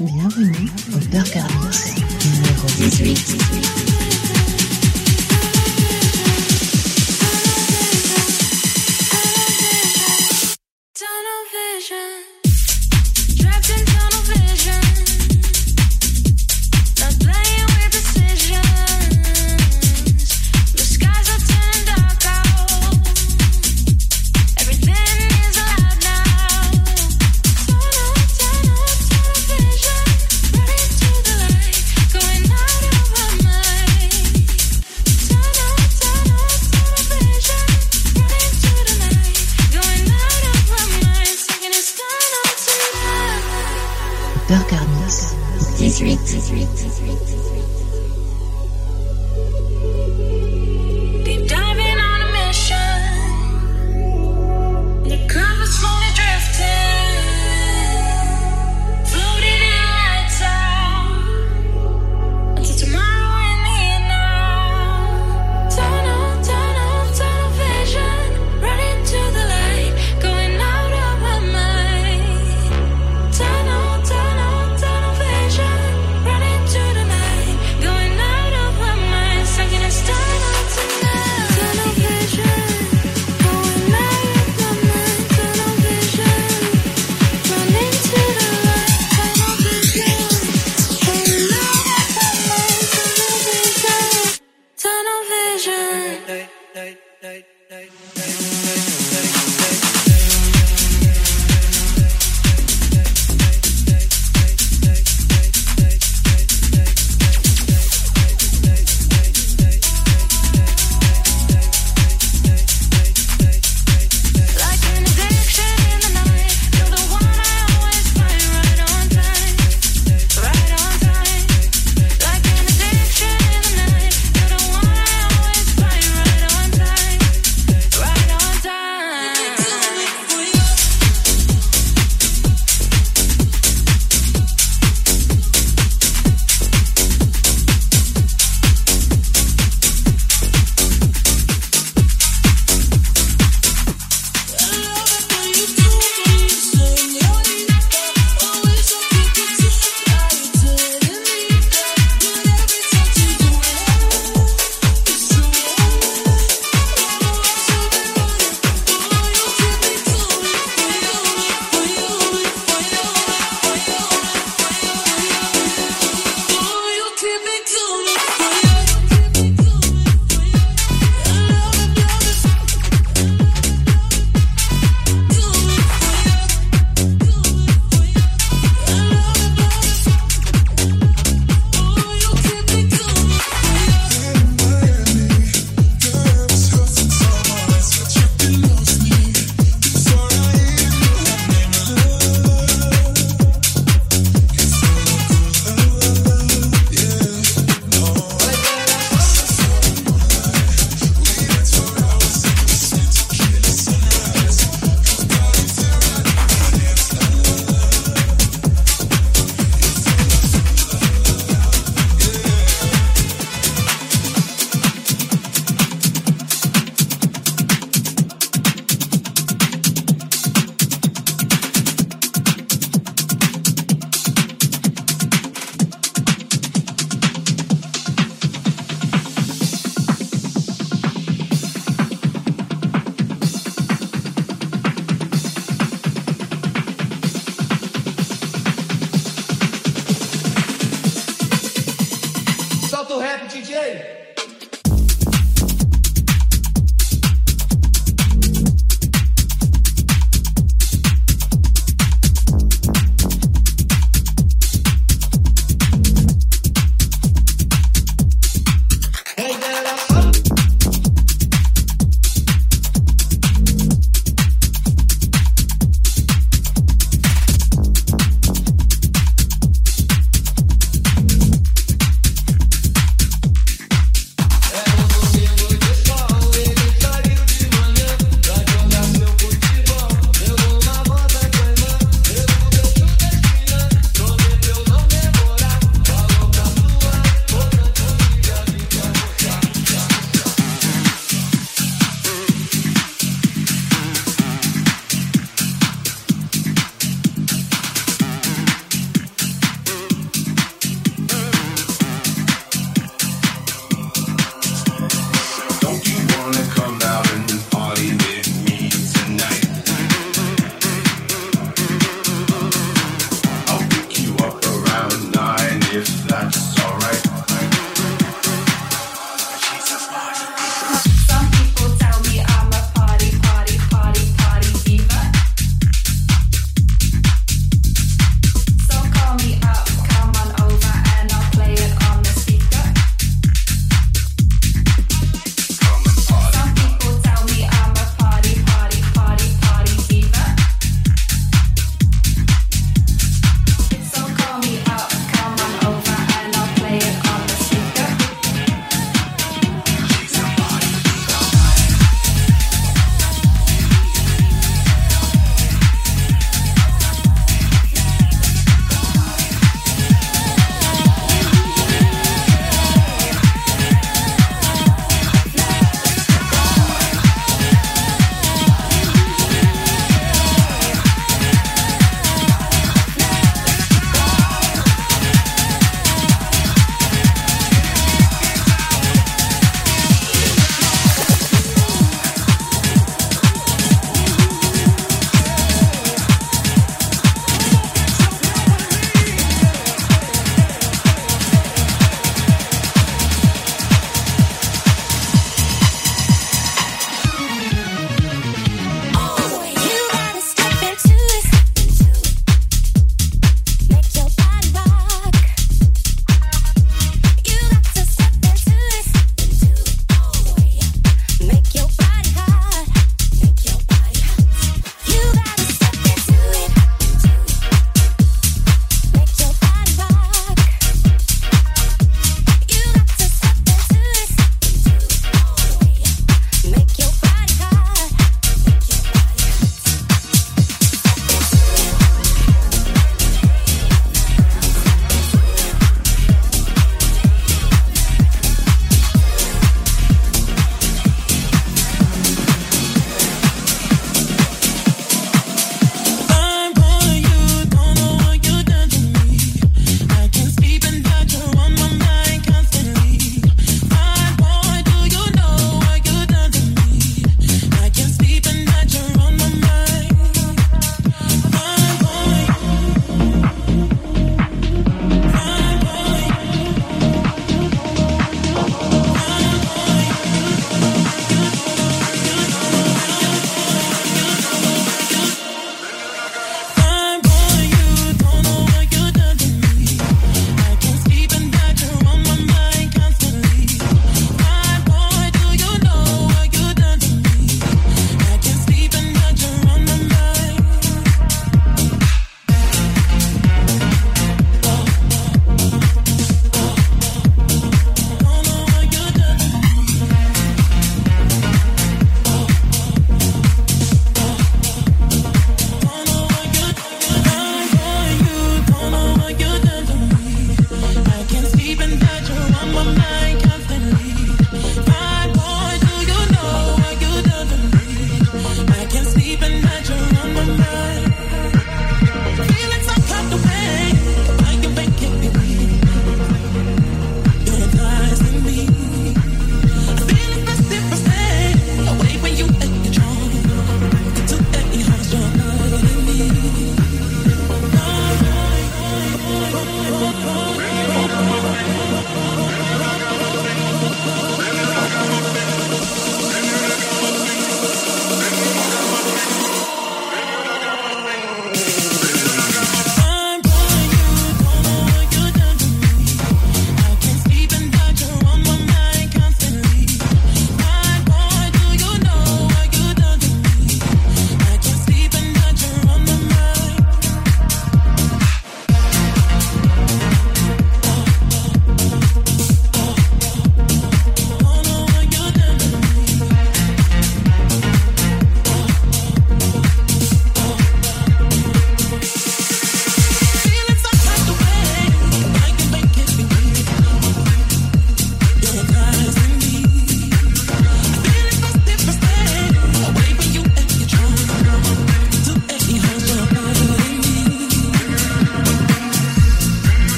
Bienvenue au Burger numéro 18.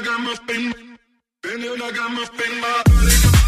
I got my spin, spinning, I got my spin, my body.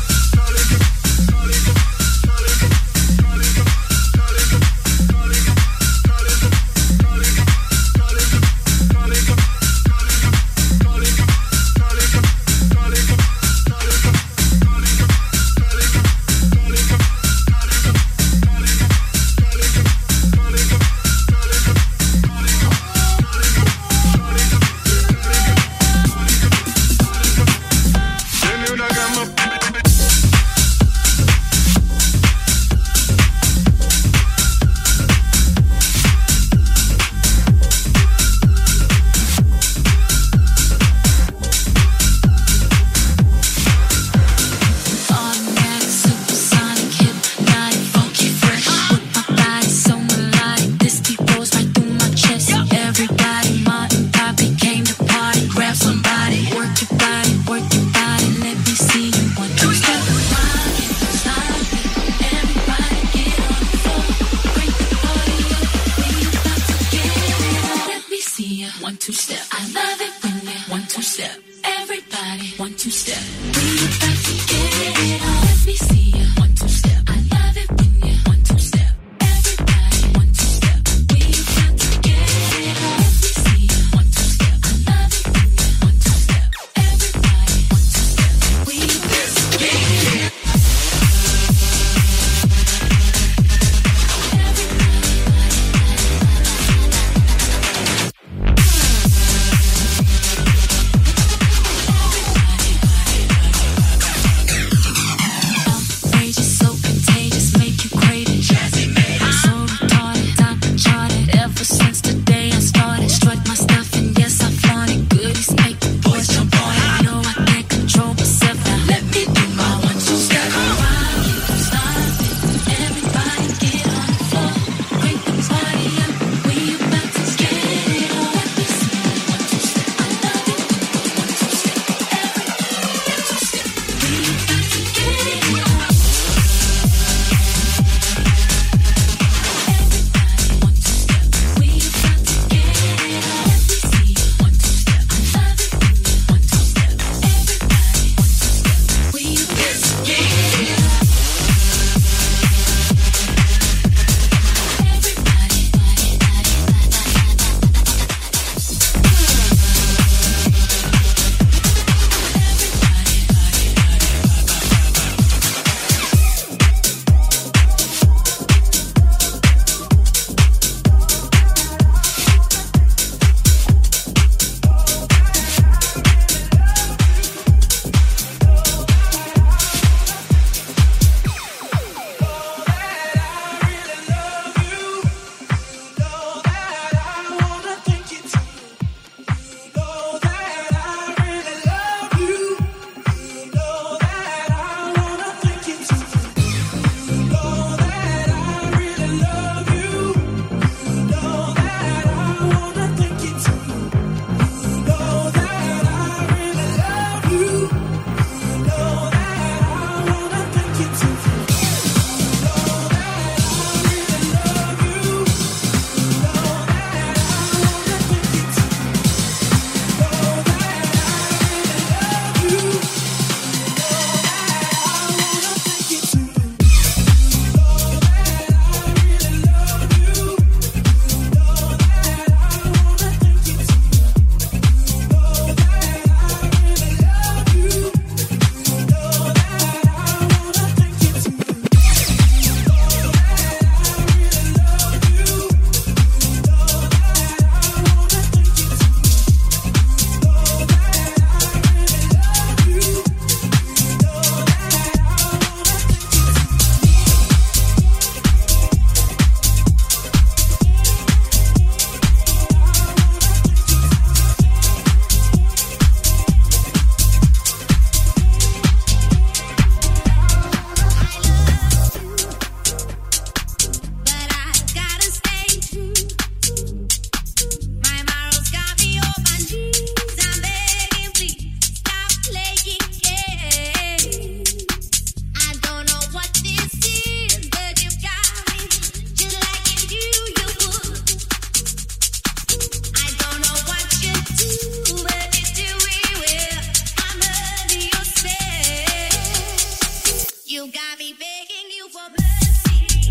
me begging you for mercy.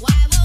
Why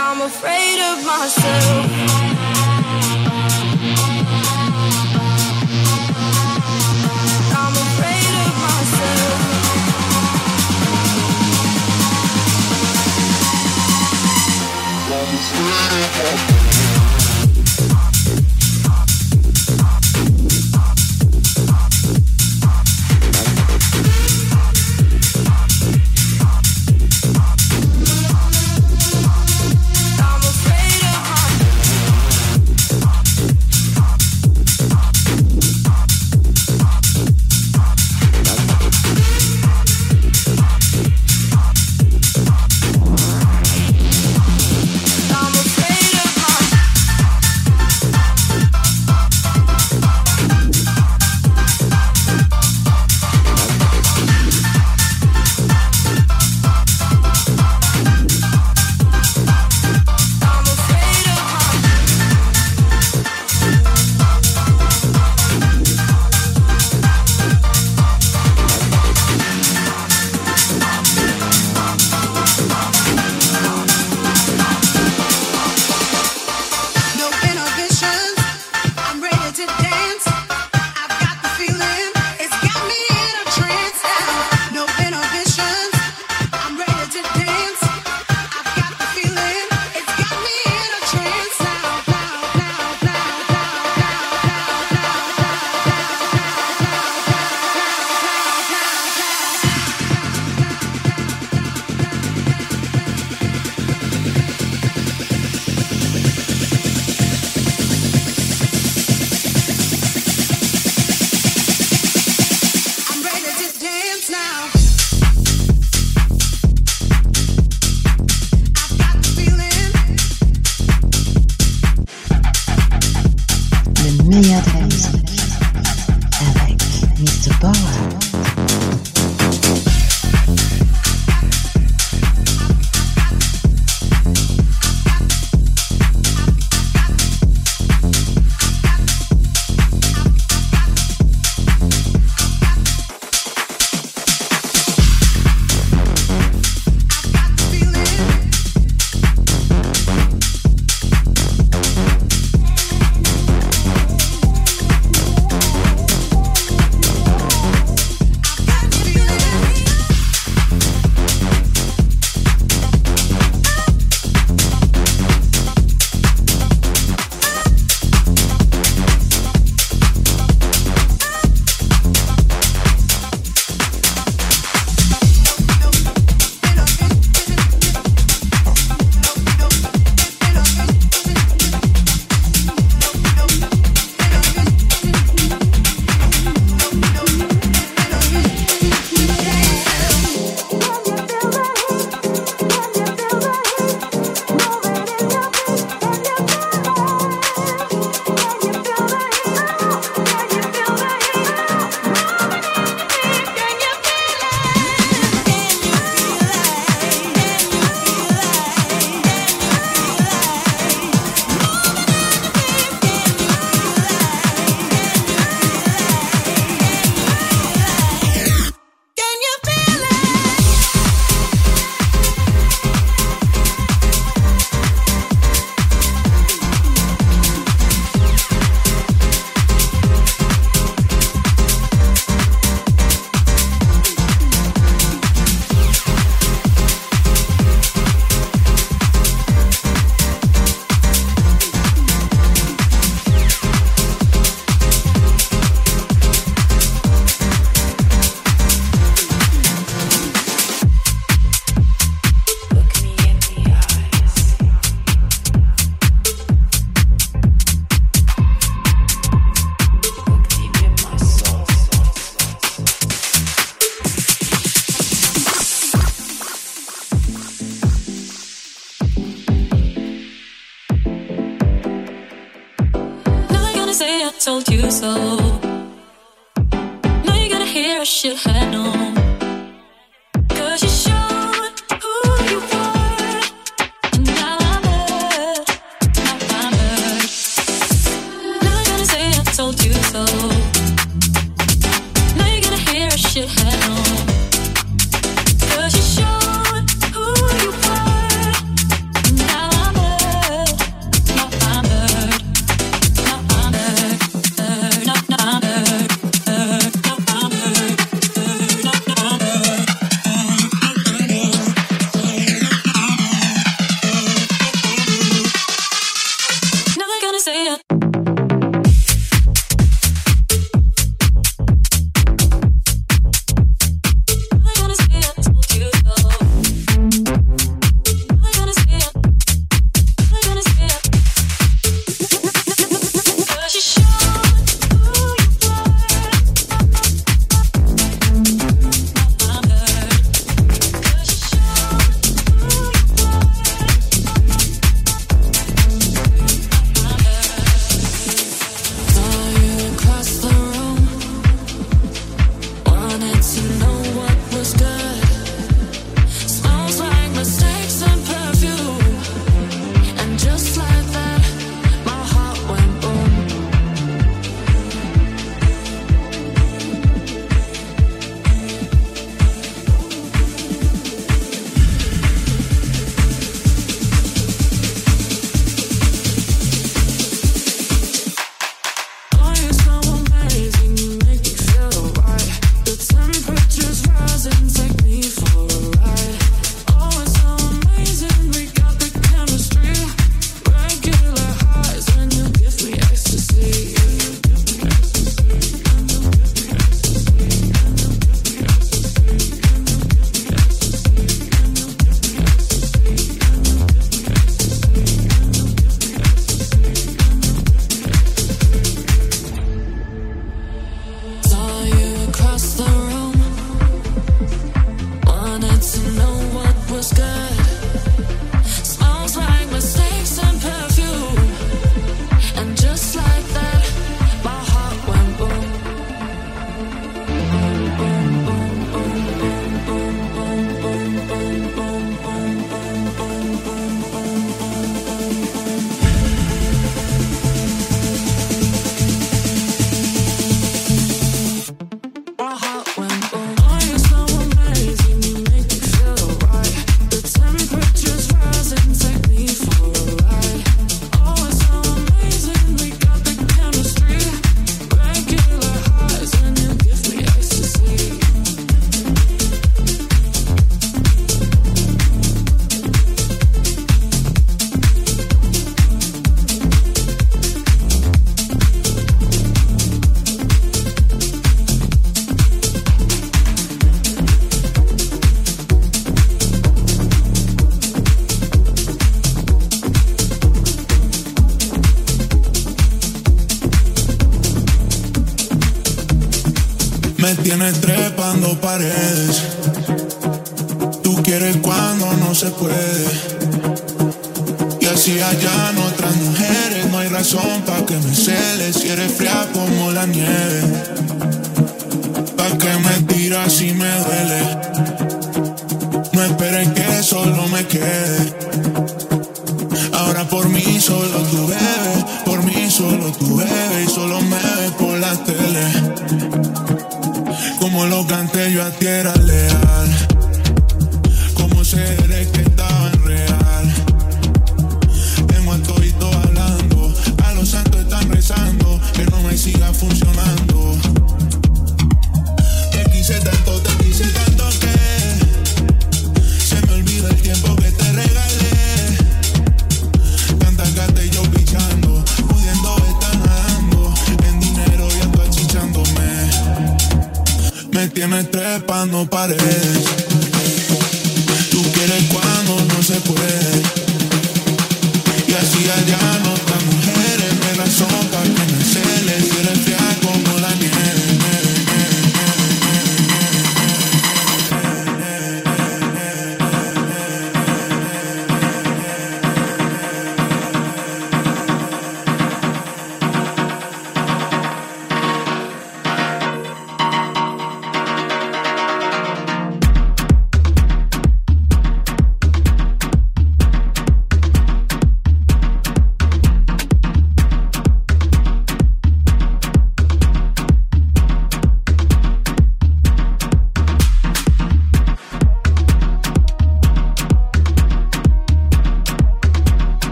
I'm afraid of myself. I'm afraid paredes. Tú quieres cuando no se puede. Y así allá en otras mujeres. No hay razón para que me celes. Si eres fría como la nieve. Pa' que me tiras y me duele. No esperes que solo me quede. Ahora por mí solo tú bebes. Por mí solo tú bebes. Y solo me ves por la tele yo a ti era leal.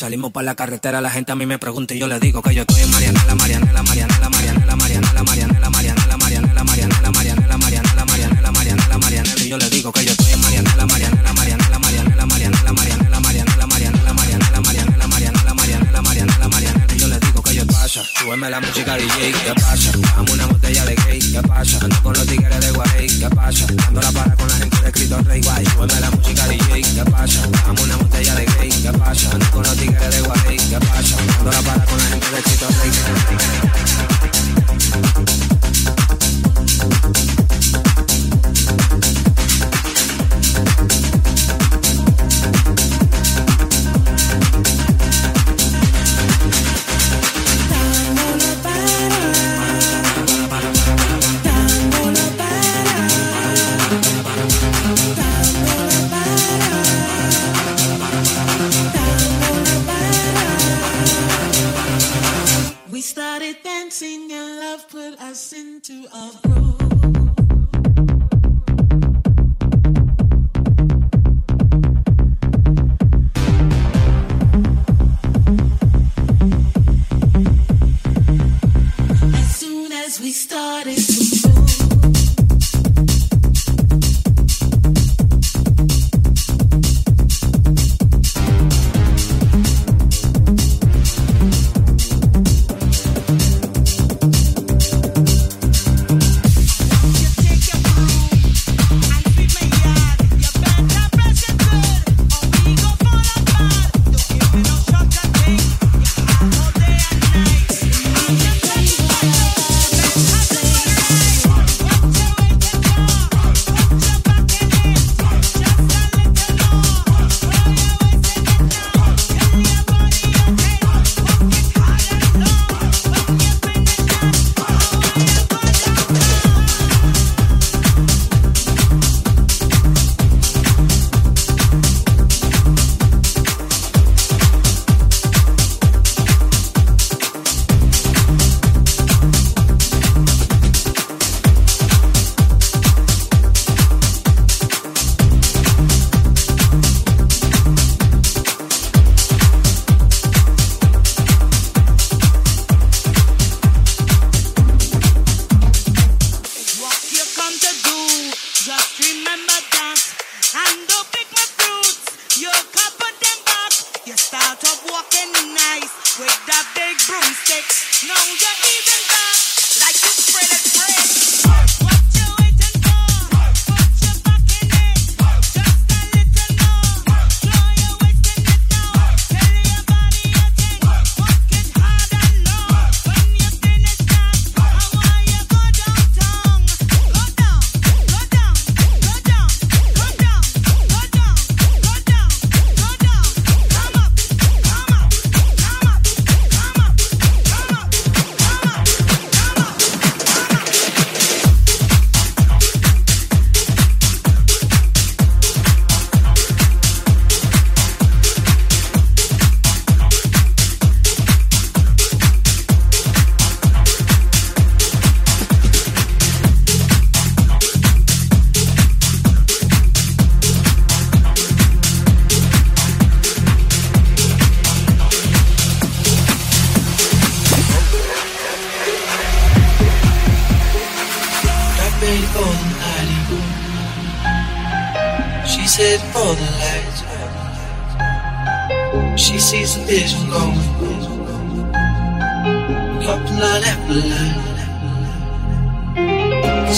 Salimos para la carretera, la gente a mí me pregunta y yo le digo que yo estoy en Marianela, Marianela, Marianela, Marianela, Marianela, Marianela, Marianela, Marianela, Marianela, Marianela, Marianela, Marianela, Marianela, Marianela, y yo le digo que yo estoy en Marianela, Marianela, Marianela, pasa, súbeme la música DJ, ¿qué pasa? Dame una botella de gay, ¿qué pasa? Ando con los tigres de Guay, ¿qué pasa? Dando la para con la gente de Cristo Rey, guay, súbeme la música DJ, ¿qué pasa? Dame una botella de gay, ¿qué pasa? Ando con los tigres de Guay, ¿qué pasa? Dando la para con la gente de Cristo Rey.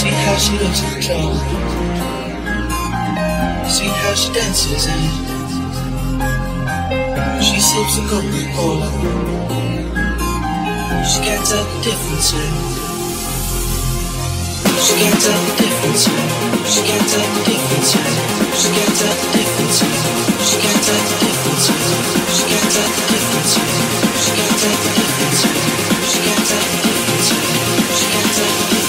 See how she looks in the control. See how she dances and she sips a Coca Cola. She can't tell the difference. Right? She can't tell the difference. Right? She can't tell the difference. Right? She can't tell the difference. She can't tell the difference. She can't tell the difference. She can't tell the difference. She can't tell the difference. She can't tell the difference.